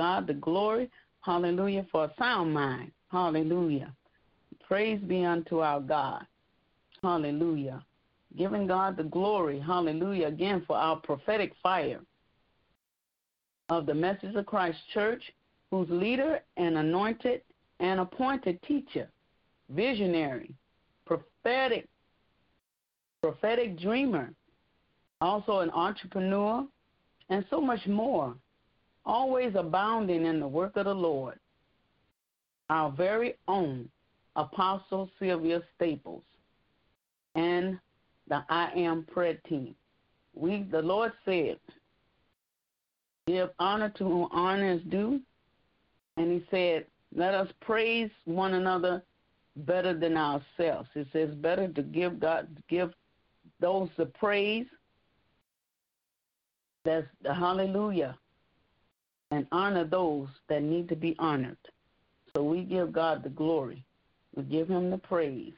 God the glory. Hallelujah for a sound mind. Hallelujah. Praise be unto our God. Hallelujah. Giving God the glory. Hallelujah. Again for our prophetic fire of the Message of Christ Church, whose leader and anointed and appointed teacher, visionary, prophetic, prophetic dreamer, also an entrepreneur, and so much more always abounding in the work of the Lord, our very own Apostle Sylvia Staples and the I Am Prayer Team. We, the Lord said, give honor to whom honor is due, and He said, let us praise one another better than ourselves. It says better to give God, give those the praise. That's the hallelujah and honor those that need to be honored. So we give God the glory. We give him the praise.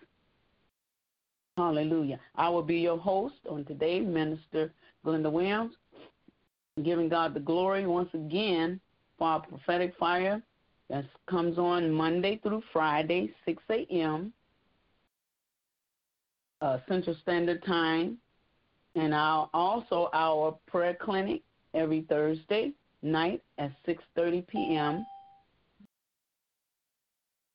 Hallelujah. I will be your host on today, Minister Glenda Williams, giving God the glory once again for our prophetic fire that comes on Monday through Friday, 6 a.m. Uh, Central Standard Time, and our, also our prayer clinic every Thursday night at 6:30 p.m.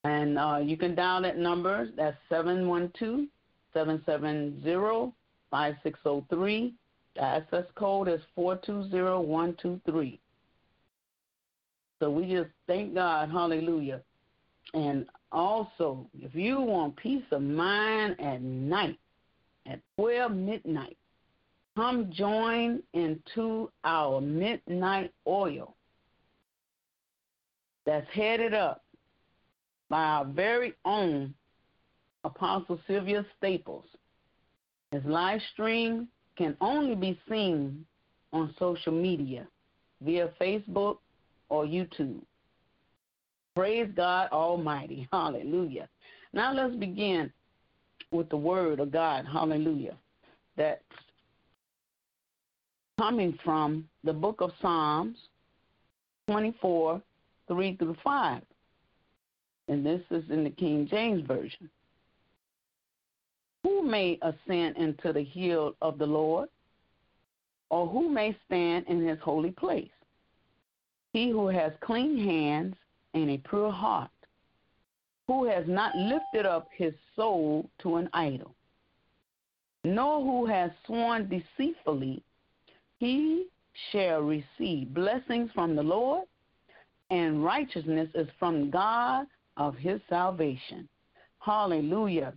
And uh, you can dial that number. That's 712-770-5603. The access code is 420123. So we just thank God, hallelujah. And also, if you want peace of mind at night, at 12 midnight, Come join into our midnight oil that's headed up by our very own Apostle Sylvia Staples. His live stream can only be seen on social media via Facebook or YouTube. Praise God Almighty. Hallelujah. Now let's begin with the word of God. Hallelujah. That coming from the book of Psalms 24, 3 through 5. And this is in the King James Version. Who may ascend into the hill of the Lord? Or who may stand in his holy place? He who has clean hands and a pure heart, who has not lifted up his soul to an idol, nor who has sworn deceitfully he shall receive blessings from the Lord, and righteousness is from God of his salvation. Hallelujah.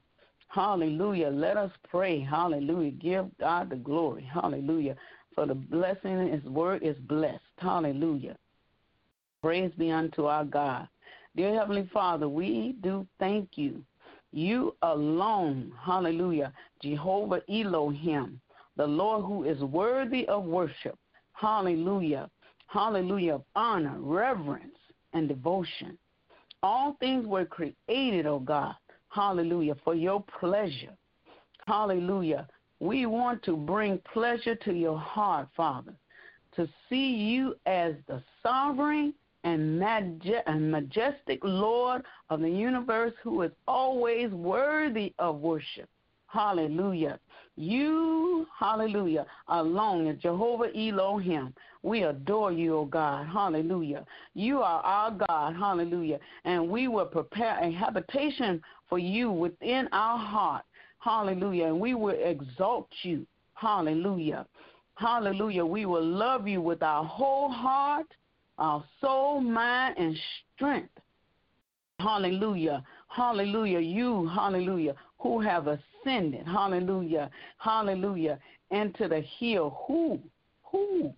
Hallelujah. Let us pray. Hallelujah. Give God the glory. Hallelujah. For the blessing, his word is blessed. Hallelujah. Praise be unto our God. Dear Heavenly Father, we do thank you. You alone, hallelujah, Jehovah Elohim, the Lord who is worthy of worship. Hallelujah. Hallelujah. Of honor, reverence, and devotion. All things were created, O oh God. Hallelujah. For your pleasure. Hallelujah. We want to bring pleasure to your heart, Father, to see you as the sovereign and majestic Lord of the universe who is always worthy of worship. Hallelujah. You, hallelujah, alone is Jehovah Elohim. We adore you, O God. Hallelujah. You are our God. Hallelujah. And we will prepare a habitation for you within our heart. Hallelujah. And we will exalt you. Hallelujah. Hallelujah. We will love you with our whole heart, our soul, mind, and strength. Hallelujah. Hallelujah. You, hallelujah, who have ascended, hallelujah, hallelujah, into the hill. Who, who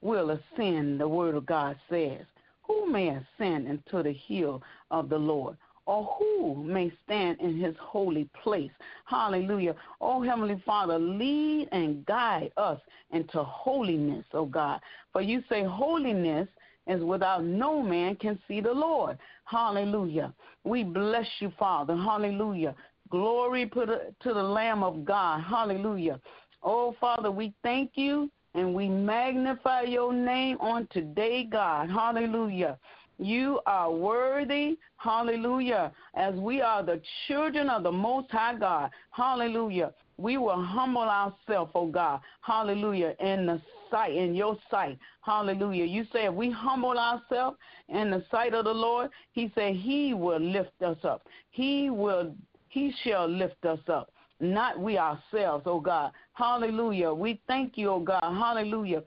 will ascend, the word of God says. who may ascend into the hill of the Lord? Or who may stand in his holy place? Hallelujah. Oh, Heavenly Father, lead and guide us into holiness, oh God. For you say holiness is without no man can see the Lord. Hallelujah. We bless you, Father. Hallelujah. Glory to the Lamb of God. Hallelujah. Oh, Father, we thank you and we magnify your name on today, God. Hallelujah. You are worthy. Hallelujah. As we are the children of the Most High God. Hallelujah. We will humble ourselves, oh God. Hallelujah. In the sight, in your sight. Hallelujah. You say if we humble ourselves in the sight of the Lord, He said He will lift us up. He will, He shall lift us up not we ourselves, oh God. Hallelujah. We thank you, oh God. Hallelujah.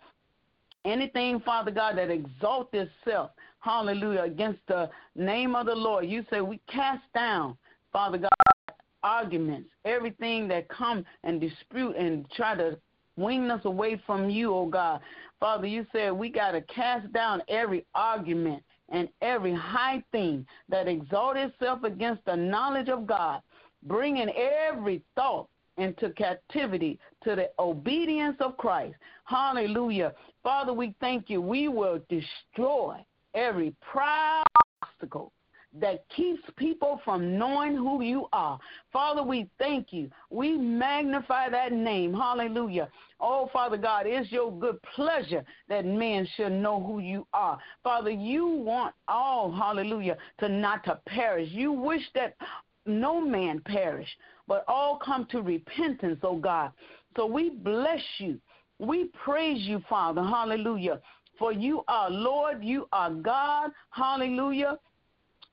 Anything, Father God, that exalts itself, hallelujah, against the name of the Lord, you say we cast down, Father God, arguments, everything that come and dispute and try to wing us away from you, oh God. Father, you said we got to cast down every argument and every high thing that exalts itself against the knowledge of God bringing every thought into captivity to the obedience of Christ. Hallelujah. Father, we thank you. We will destroy every proud obstacle that keeps people from knowing who you are. Father, we thank you. We magnify that name. Hallelujah. Oh, Father God, it's your good pleasure that men should know who you are. Father, you want all, hallelujah, to not to perish. You wish that no man perish, but all come to repentance, oh God. So we bless you. We praise you, Father. Hallelujah. For you are Lord, you are God. Hallelujah.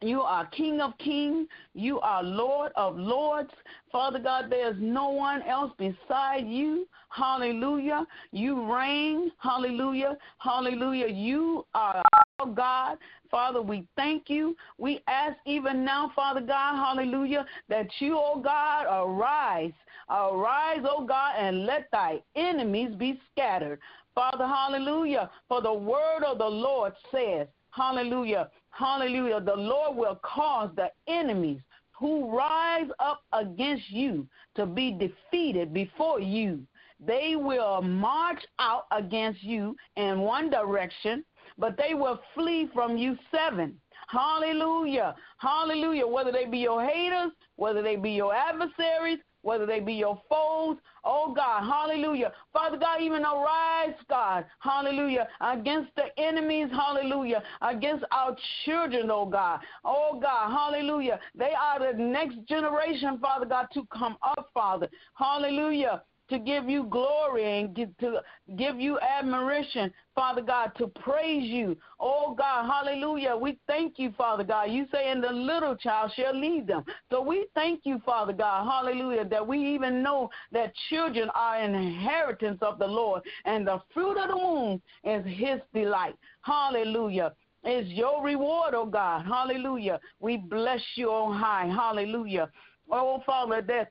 You are King of kings. You are Lord of lords. Father God, there's no one else beside you. Hallelujah. You reign. Hallelujah. Hallelujah. You are our God. Father, we thank you. We ask even now, Father God, hallelujah, that you, oh God, arise. Arise, oh God, and let thy enemies be scattered. Father, hallelujah. For the word of the Lord says, hallelujah, hallelujah, the Lord will cause the enemies who rise up against you to be defeated before you. They will march out against you in one direction but they will flee from you seven. Hallelujah. Hallelujah. Whether they be your haters, whether they be your adversaries, whether they be your foes. Oh God, hallelujah. Father God, even arise, God, hallelujah, against the enemies, hallelujah, against our children, oh God. Oh God, hallelujah. They are the next generation, Father God, to come up, Father. Hallelujah to give you glory and to give you admiration, Father God, to praise you. Oh God, hallelujah. We thank you, Father God. You say, and the little child shall lead them. So we thank you, Father God, hallelujah, that we even know that children are inheritance of the Lord, and the fruit of the womb is his delight. Hallelujah is your reward, oh God. Hallelujah. We bless you on high. Hallelujah. Oh, Father, that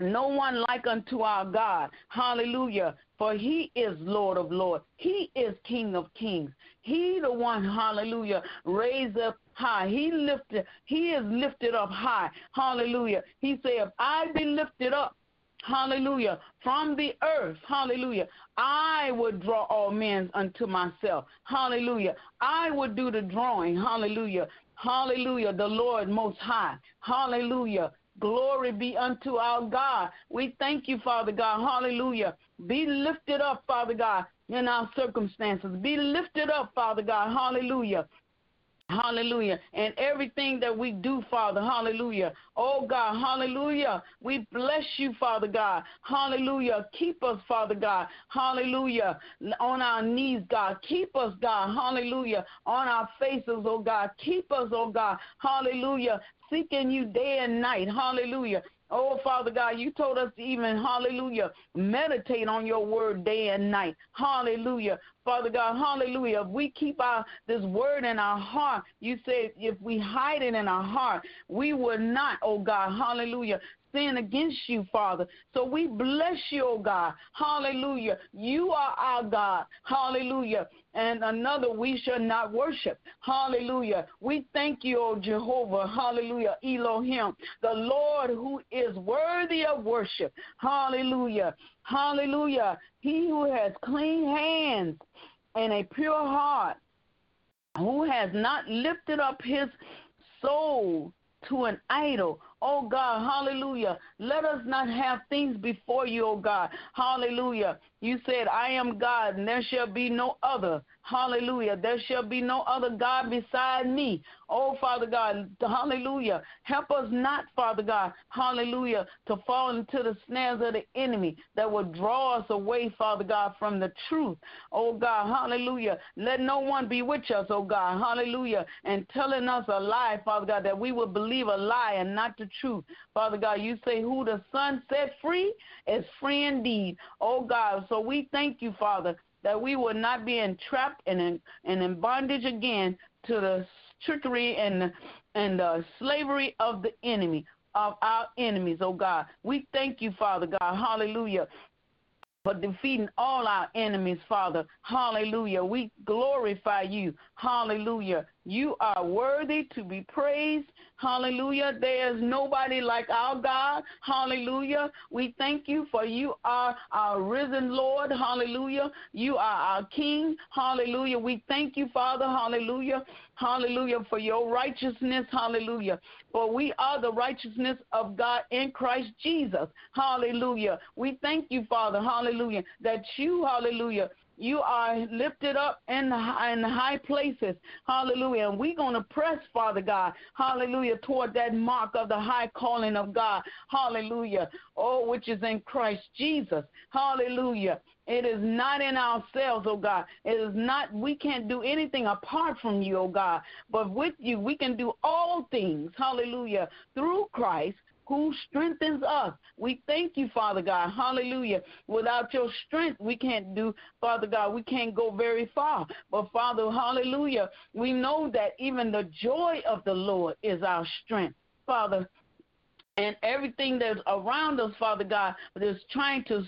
no one like unto our God. Hallelujah. For he is Lord of lords. He is King of kings. He the one, hallelujah, raised up high. He lifted, he is lifted up high. Hallelujah. He said, if I be lifted up, hallelujah, from the earth, hallelujah, I would draw all men unto myself. Hallelujah. I would do the drawing. Hallelujah. Hallelujah. The Lord most high. Hallelujah. Glory be unto our God. We thank you, Father God. Hallelujah. Be lifted up, Father God, in our circumstances. Be lifted up, Father God. Hallelujah. Hallelujah. And everything that we do, Father, hallelujah. Oh God, hallelujah. We bless you, Father God. Hallelujah. Keep us, Father God. Hallelujah. On our knees, God. Keep us, God. Hallelujah. On our faces, oh God. Keep us, oh God. Hallelujah seeking you day and night. Hallelujah. Oh, Father God, you told us to even, hallelujah, meditate on your word day and night. Hallelujah. Father God, hallelujah. If we keep our this word in our heart, you say if we hide it in our heart, we will not, oh God, hallelujah, sin against you, Father. So we bless you, oh God. Hallelujah. You are our God. Hallelujah. And another we shall not worship. Hallelujah. We thank you, O Jehovah. Hallelujah. Elohim, the Lord who is worthy of worship. Hallelujah. Hallelujah. He who has clean hands and a pure heart, who has not lifted up his soul to an idol. Oh God, hallelujah. Let us not have things before you, oh God. Hallelujah. You said, I am God, and there shall be no other. Hallelujah. There shall be no other God beside me. Oh, Father God, hallelujah. Help us not, Father God, hallelujah, to fall into the snares of the enemy that will draw us away, Father God, from the truth. Oh, God, hallelujah. Let no one bewitch us, oh, God, hallelujah, and telling us a lie, Father God, that we will believe a lie and not the truth. Father God, you say, Who the Son set free is free indeed. Oh, God, so we thank you, Father, that we will not be entrapped and in, and in bondage again to the trickery and and the slavery of the enemy of our enemies, oh God. We thank you, Father God. Hallelujah for defeating all our enemies, Father. Hallelujah. We glorify you. Hallelujah. You are worthy to be praised. Hallelujah. There is nobody like our God. Hallelujah. We thank you for you are our risen Lord. Hallelujah. You are our King. Hallelujah. We thank you, Father. Hallelujah. Hallelujah. For your righteousness. Hallelujah. For we are the righteousness of God in Christ Jesus. Hallelujah. We thank you, Father. Hallelujah. That you, hallelujah, you are lifted up in in high places. Hallelujah. And we're going to press, Father God. Hallelujah. Toward that mark of the high calling of God. Hallelujah. Oh, which is in Christ Jesus. Hallelujah. It is not in ourselves, oh God. It is not, we can't do anything apart from you, oh God. But with you, we can do all things, hallelujah, through Christ who strengthens us. We thank you, Father God. Hallelujah. Without your strength, we can't do, Father God, we can't go very far. But, Father, hallelujah, we know that even the joy of the Lord is our strength. Father, and everything that's around us, Father God, that is trying to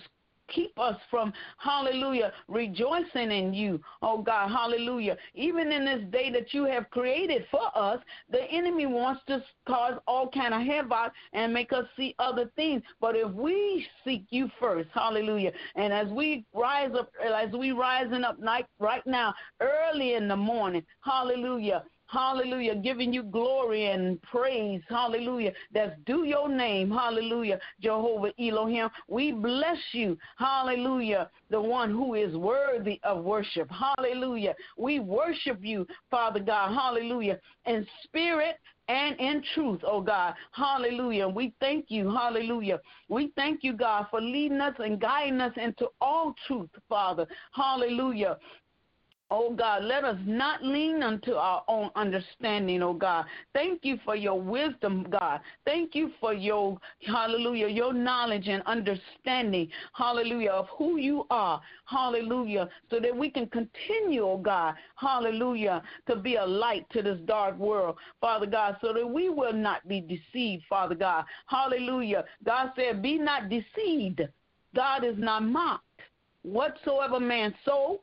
keep us from, hallelujah, rejoicing in you, oh God, hallelujah. Even in this day that you have created for us, the enemy wants to cause all kind of havoc and make us see other things. But if we seek you first, hallelujah, and as we rise up, as we rising up night right now, early in the morning, hallelujah, Hallelujah. Giving you glory and praise. Hallelujah. That's due your name. Hallelujah. Jehovah Elohim. We bless you. Hallelujah. The one who is worthy of worship. Hallelujah. We worship you, Father God. Hallelujah. In spirit and in truth, oh God. Hallelujah. We thank you. Hallelujah. We thank you, God, for leading us and guiding us into all truth, Father. Hallelujah. Oh God, let us not lean unto our own understanding, oh God. Thank you for your wisdom, God. Thank you for your, hallelujah, your knowledge and understanding, hallelujah, of who you are, hallelujah, so that we can continue, oh God, hallelujah, to be a light to this dark world, Father God, so that we will not be deceived, Father God. Hallelujah. God said, Be not deceived. God is not mocked. Whatsoever man sow,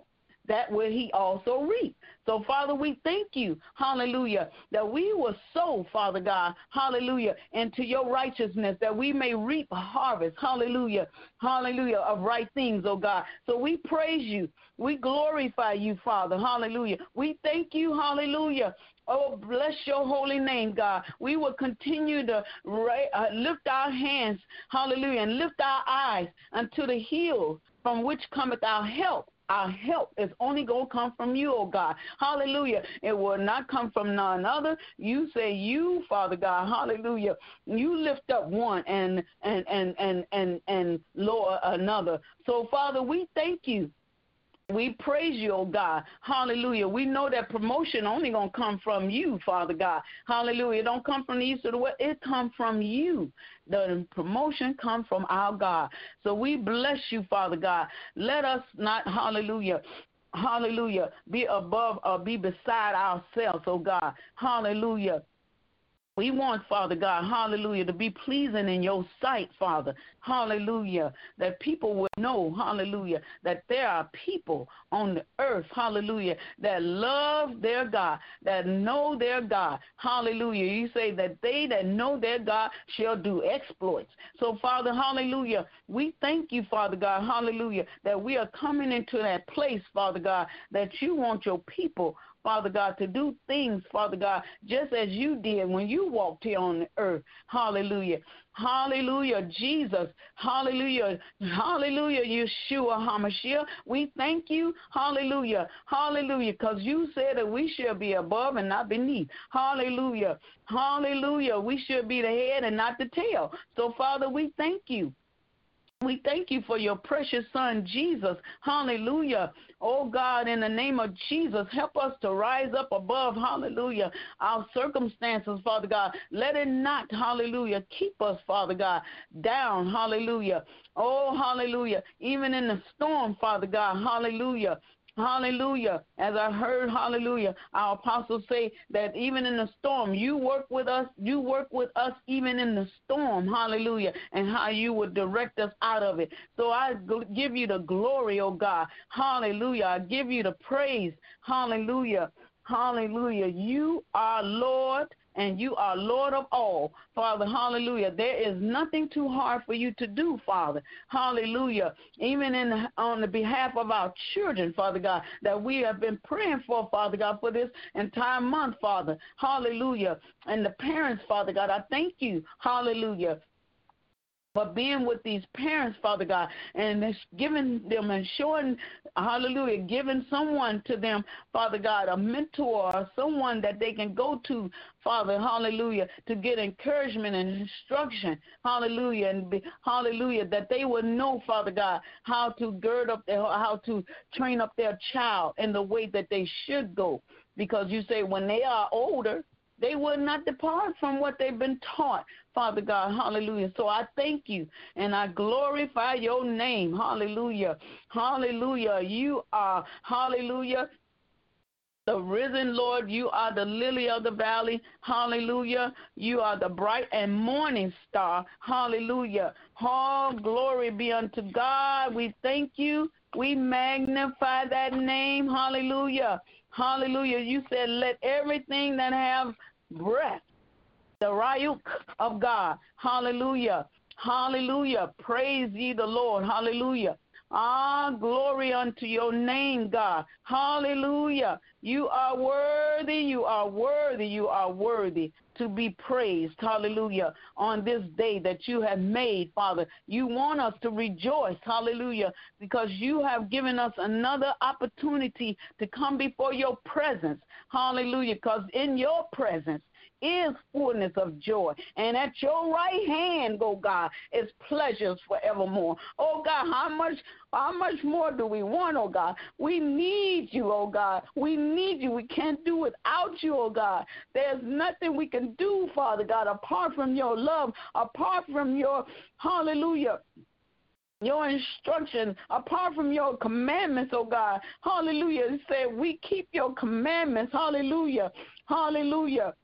that will he also reap. So, Father, we thank you, hallelujah, that we will sow, Father God, hallelujah, into your righteousness, that we may reap a harvest, hallelujah, hallelujah, of right things, oh God. So we praise you. We glorify you, Father, hallelujah. We thank you, hallelujah, Oh, bless your holy name, God. We will continue to uh, lift our hands, hallelujah, and lift our eyes unto the hills from which cometh our help. Our help is only going to come from you, oh God. Hallelujah. It will not come from none other. You say you, Father God. Hallelujah. You lift up one and and and and and and lower another. So Father, we thank you we praise you, oh God. Hallelujah. We know that promotion only gonna come from you, Father God. Hallelujah. It don't come from the east or the west. It come from you. The promotion come from our God. So we bless you, Father God. Let us not, hallelujah, hallelujah, be above or be beside ourselves, oh God. Hallelujah. We want, Father God, hallelujah, to be pleasing in your sight, Father. Hallelujah. That people will know, hallelujah, that there are people on the earth, hallelujah, that love their God, that know their God. Hallelujah. You say that they that know their God shall do exploits. So, Father, hallelujah, we thank you, Father God, hallelujah, that we are coming into that place, Father God, that you want your people, Father God, to do things, Father God, just as you did when you walked here on the earth. Hallelujah. Hallelujah, Jesus. Hallelujah. Hallelujah, Yeshua HaMashiach. We thank you. Hallelujah. Hallelujah. Because you said that we shall be above and not beneath. Hallelujah. Hallelujah. We should be the head and not the tail. So, Father, we thank you. We thank you for your precious son, Jesus. Hallelujah. Oh God, in the name of Jesus, help us to rise up above, hallelujah, our circumstances, Father God. Let it not, hallelujah, keep us, Father God, down, hallelujah. Oh, hallelujah. Even in the storm, Father God, hallelujah. Hallelujah. As I heard, hallelujah, our apostles say that even in the storm, you work with us, you work with us even in the storm, hallelujah, and how you would direct us out of it. So I give you the glory, oh God. Hallelujah. I give you the praise. Hallelujah. Hallelujah. You are Lord and you are Lord of all. Father, hallelujah. There is nothing too hard for you to do, Father. Hallelujah. Even in on the behalf of our children, Father God, that we have been praying for, Father God, for this entire month, Father. Hallelujah. And the parents, Father God, I thank you. Hallelujah but being with these parents, Father God, and giving them and showing, hallelujah, giving someone to them, Father God, a mentor or someone that they can go to, Father, hallelujah, to get encouragement and instruction, hallelujah, and be, hallelujah, that they will know, Father God, how to gird up their, how to train up their child in the way that they should go. Because you say when they are older, they will not depart from what they've been taught, Father God. Hallelujah. So I thank you and I glorify your name. Hallelujah. Hallelujah. You are, hallelujah, the risen Lord, you are the lily of the valley. Hallelujah. You are the bright and morning star. Hallelujah. All glory be unto God. We thank you. We magnify that name. Hallelujah. Hallelujah. You said, let everything that have breath, the Rayuk of God. Hallelujah. Hallelujah. Praise ye the Lord. Hallelujah. Ah, glory unto your name, God. Hallelujah. You are worthy, you are worthy, you are worthy to be praised. Hallelujah. On this day that you have made, Father. You want us to rejoice. Hallelujah. Because you have given us another opportunity to come before your presence. Hallelujah. Because in your presence, is fullness of joy. And at your right hand, oh God, is pleasures forevermore. Oh God, how much how much more do we want, oh God? We need you, oh God. We need you. We can't do without you, oh God. There's nothing we can do, Father God, apart from your love, apart from your hallelujah your instruction, apart from your commandments, oh God. Hallelujah. Said we keep your commandments. Hallelujah. Hallelujah.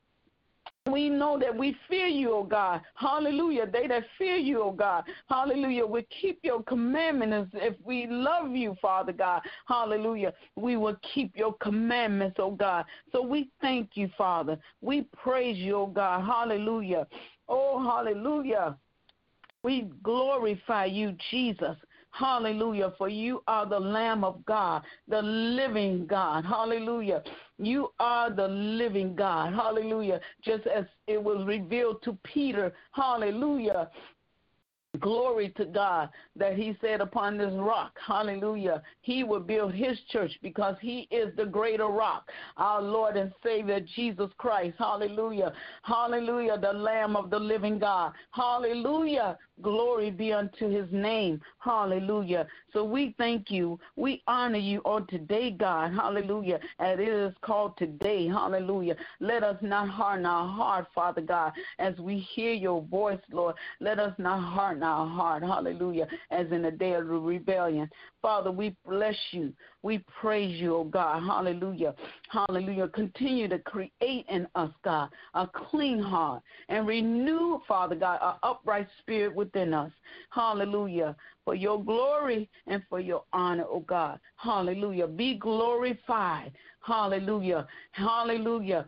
We know that we fear you, O God. Hallelujah. They that fear you, O God. Hallelujah. We keep your commandments. If we love you, Father God. Hallelujah. We will keep your commandments, O God. So we thank you, Father. We praise you, O God. Hallelujah. Oh, hallelujah. We glorify you, Jesus. Hallelujah. For you are the Lamb of God, the living God. Hallelujah. You are the living God. Hallelujah. Just as it was revealed to Peter. Hallelujah. Glory to God that he said upon this rock, hallelujah, he will build his church because he is the greater rock, our Lord and Savior Jesus Christ, hallelujah, hallelujah, the Lamb of the living God, hallelujah, glory be unto his name, hallelujah. So we thank you, we honor you on today, God, hallelujah, and it is called today, hallelujah. Let us not harden our heart, Father God, as we hear your voice, Lord. Let us not harden our heart, hallelujah, as in the day of the rebellion. Father, we bless you. We praise you, oh God, hallelujah, hallelujah. Continue to create in us, God, a clean heart and renew, Father God, an upright spirit within us, hallelujah, for your glory and for your honor, oh God, hallelujah. Be glorified, hallelujah, hallelujah.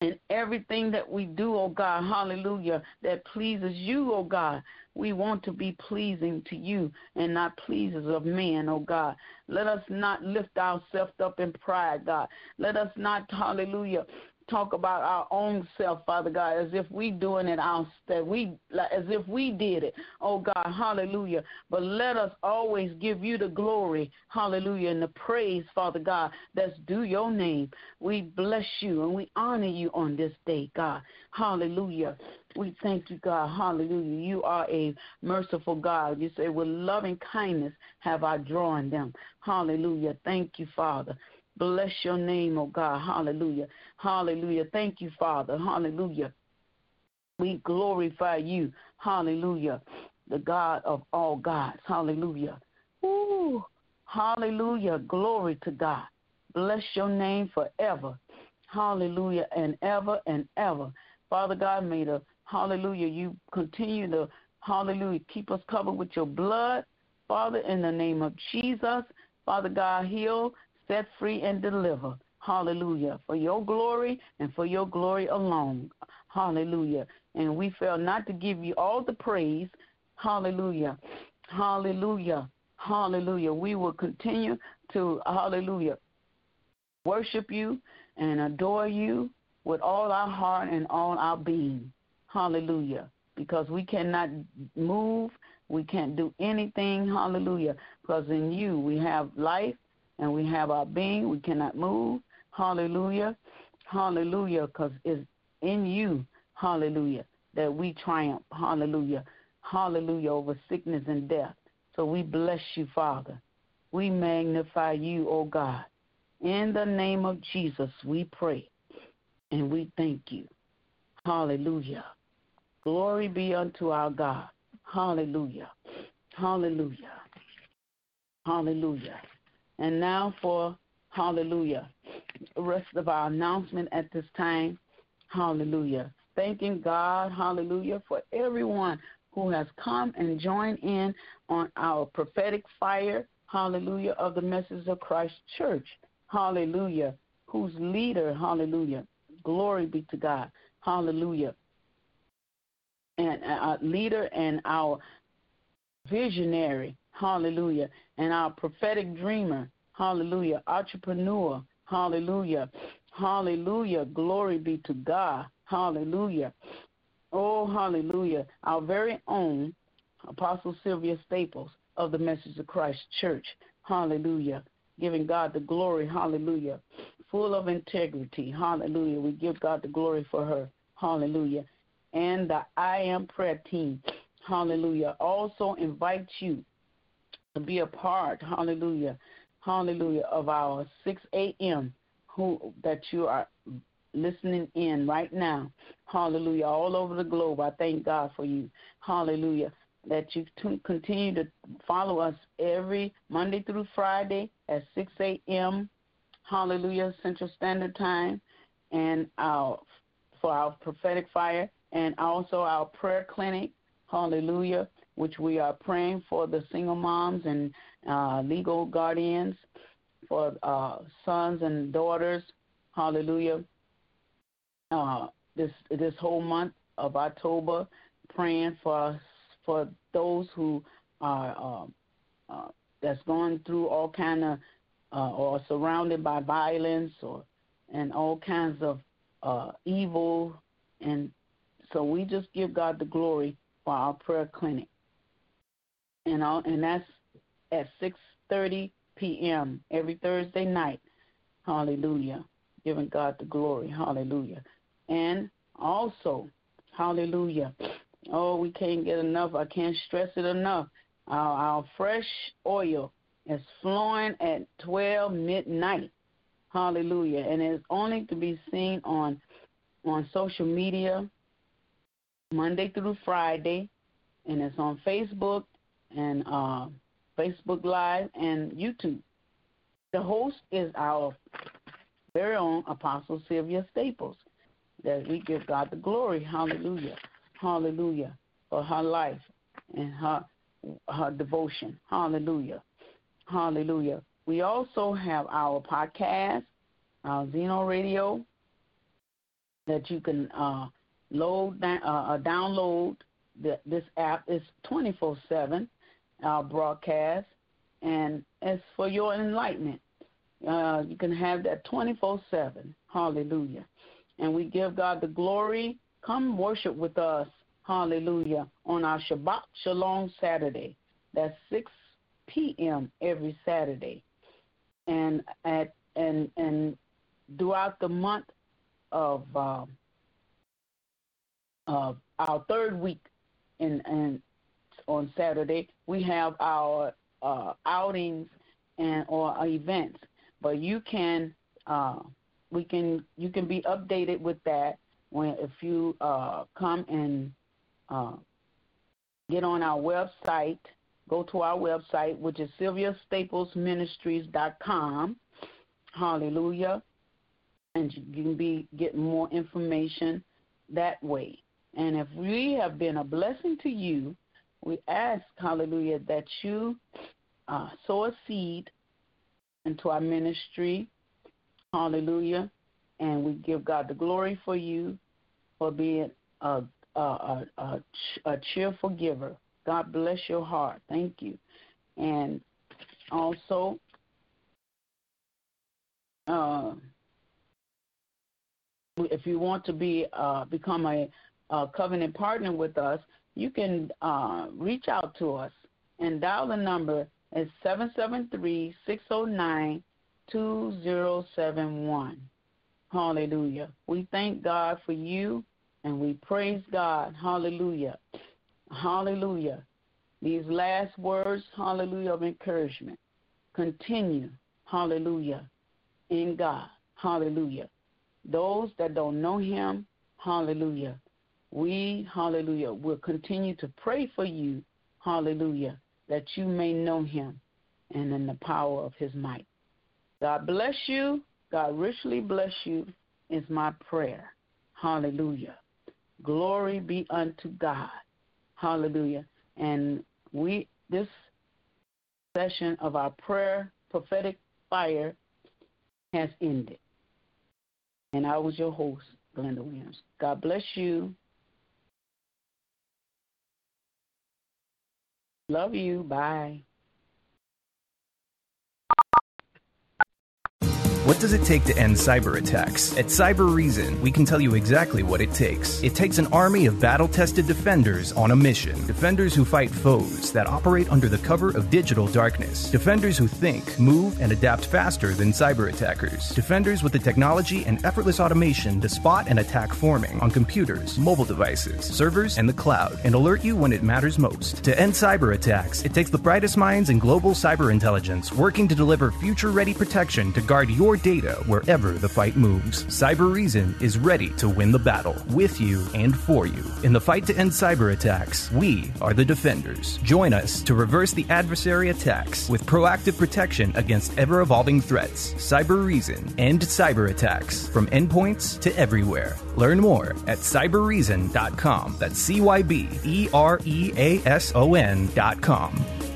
And everything that we do, oh God, hallelujah, that pleases you, oh God. We want to be pleasing to you and not pleasers of men, oh God. Let us not lift ourselves up in pride, God. Let us not, hallelujah, talk about our own self, Father God, as if we doing it ourselves, we as if we did it. Oh God, hallelujah. But let us always give you the glory, hallelujah, and the praise, Father God, that's due your name. We bless you and we honor you on this day, God. Hallelujah. We thank you, God. Hallelujah. You are a merciful God. You say, with loving kindness have I drawn them. Hallelujah. Thank you, Father. Bless your name, oh God. Hallelujah. Hallelujah. Thank you, Father. Hallelujah. We glorify you. Hallelujah. The God of all gods. Hallelujah. Ooh. Hallelujah. Glory to God. Bless your name forever. Hallelujah. And ever and ever. Father God, may the hallelujah, you continue to hallelujah, keep us covered with your blood. Father, in the name of Jesus, Father God, heal set free, and deliver. Hallelujah. For your glory and for your glory alone. Hallelujah. And we fail not to give you all the praise. Hallelujah. Hallelujah. Hallelujah. We will continue to, hallelujah, worship you and adore you with all our heart and all our being. Hallelujah. Because we cannot move, we can't do anything. Hallelujah. Because in you we have life and we have our being. We cannot move. Hallelujah. Hallelujah. Because it's in you, hallelujah, that we triumph. Hallelujah. Hallelujah over sickness and death. So we bless you, Father. We magnify you, O oh God. In the name of Jesus, we pray and we thank you. Hallelujah. Glory be unto our God. Hallelujah. Hallelujah. Hallelujah. And now for hallelujah. The rest of our announcement at this time. Hallelujah. Thanking God, hallelujah, for everyone who has come and joined in on our prophetic fire, hallelujah, of the message of Christ Church. Hallelujah. Whose leader, hallelujah. Glory be to God. Hallelujah. And our leader and our visionary, hallelujah, and our prophetic dreamer, hallelujah, entrepreneur, hallelujah, hallelujah, glory be to God, hallelujah. Oh, hallelujah, our very own Apostle Sylvia Staples of the Message of Christ Church, hallelujah, giving God the glory, hallelujah, full of integrity, hallelujah. We give God the glory for her, hallelujah. And the I Am Prayer team, hallelujah, also invite you to be a part, hallelujah, hallelujah, of our 6 a.m. who that you are listening in right now, hallelujah, all over the globe. I thank God for you, hallelujah, that you t- continue to follow us every Monday through Friday at 6 a.m. Hallelujah, Central Standard Time, and our for our prophetic fire, and also our prayer clinic. Hallelujah which we are praying for the single moms and uh, legal guardians, for uh, sons and daughters. Hallelujah. Uh, this this whole month of October, praying for for those who are um, uh, that's going through all kind of uh, or surrounded by violence or and all kinds of uh, evil, and so we just give God the glory for our prayer clinic and all, and that's at 6:30 p.m. every Thursday night. Hallelujah. Giving God the glory. Hallelujah. And also, hallelujah. Oh, we can't get enough. I can't stress it enough. Our, our fresh oil is flowing at 12 midnight. Hallelujah. And it's only to be seen on on social media Monday through Friday and it's on Facebook and uh, Facebook Live and YouTube. The host is our very own Apostle Sylvia Staples. That we give God the glory. Hallelujah. Hallelujah. For her life and her her devotion. Hallelujah. Hallelujah. We also have our podcast, our Zeno Radio, that you can uh, load uh, uh, download. The, this app is 24/7 our broadcast, and it's for your enlightenment. Uh, you can have that 24/7. Hallelujah. And we give God the glory. Come worship with us. Hallelujah. On our Shabbat Shalom Saturday. That's 6 p.m. every Saturday. And at and and throughout the month of uh, uh, our third week in, in on Saturday, we have our uh, outings and or events. But you can uh, we can you can be updated with that when if you uh, come and uh, get on our website. Go to our website, which is sylviastaplesministries.com. Hallelujah. And you can be getting more information that way. And if we have been a blessing to you, we ask, hallelujah, that you uh, sow a seed into our ministry. Hallelujah. And we give God the glory for you for being a, a, a, a, a cheerful giver. God bless your heart. Thank you. And also, uh, if you want to be uh, become a, a, covenant partner with us, you can uh, reach out to us and dial the number is 773-609-2071. Hallelujah. We thank God for you and we praise God. Hallelujah. Hallelujah. These last words, hallelujah, of encouragement. Continue, hallelujah, in God. Hallelujah. Those that don't know him, hallelujah. We, hallelujah, will continue to pray for you, hallelujah, that you may know him and in the power of his might. God bless you. God richly bless you is my prayer. Hallelujah. Glory be unto God. Hallelujah. And we this session of our prayer prophetic fire has ended. And I was your host, Glenda Williams. God bless you. Love you. Bye. Does it take to end cyber attacks? At Cybereason, we can tell you exactly what it takes. It takes an army of battle tested defenders on a mission. Defenders who fight foes that operate under the cover of digital darkness. Defenders who think, move, and adapt faster than cyber attackers. Defenders with the technology and effortless automation to spot and attack forming on computers, mobile devices, servers, and the cloud, and alert you when it matters most. To end cyber attacks, it takes the brightest minds in global cyber intelligence working to deliver future ready protection to guard your data wherever the fight moves. Cybereason is ready to win the battle with you and for you. In the fight to end cyber attacks, we are the defenders. Join us to reverse the adversary attacks with proactive protection against ever evolving threats. Cybereason end cyber attacks from endpoints to everywhere. Learn more at cybereason.com. That's C Y B E R E A S O N.com.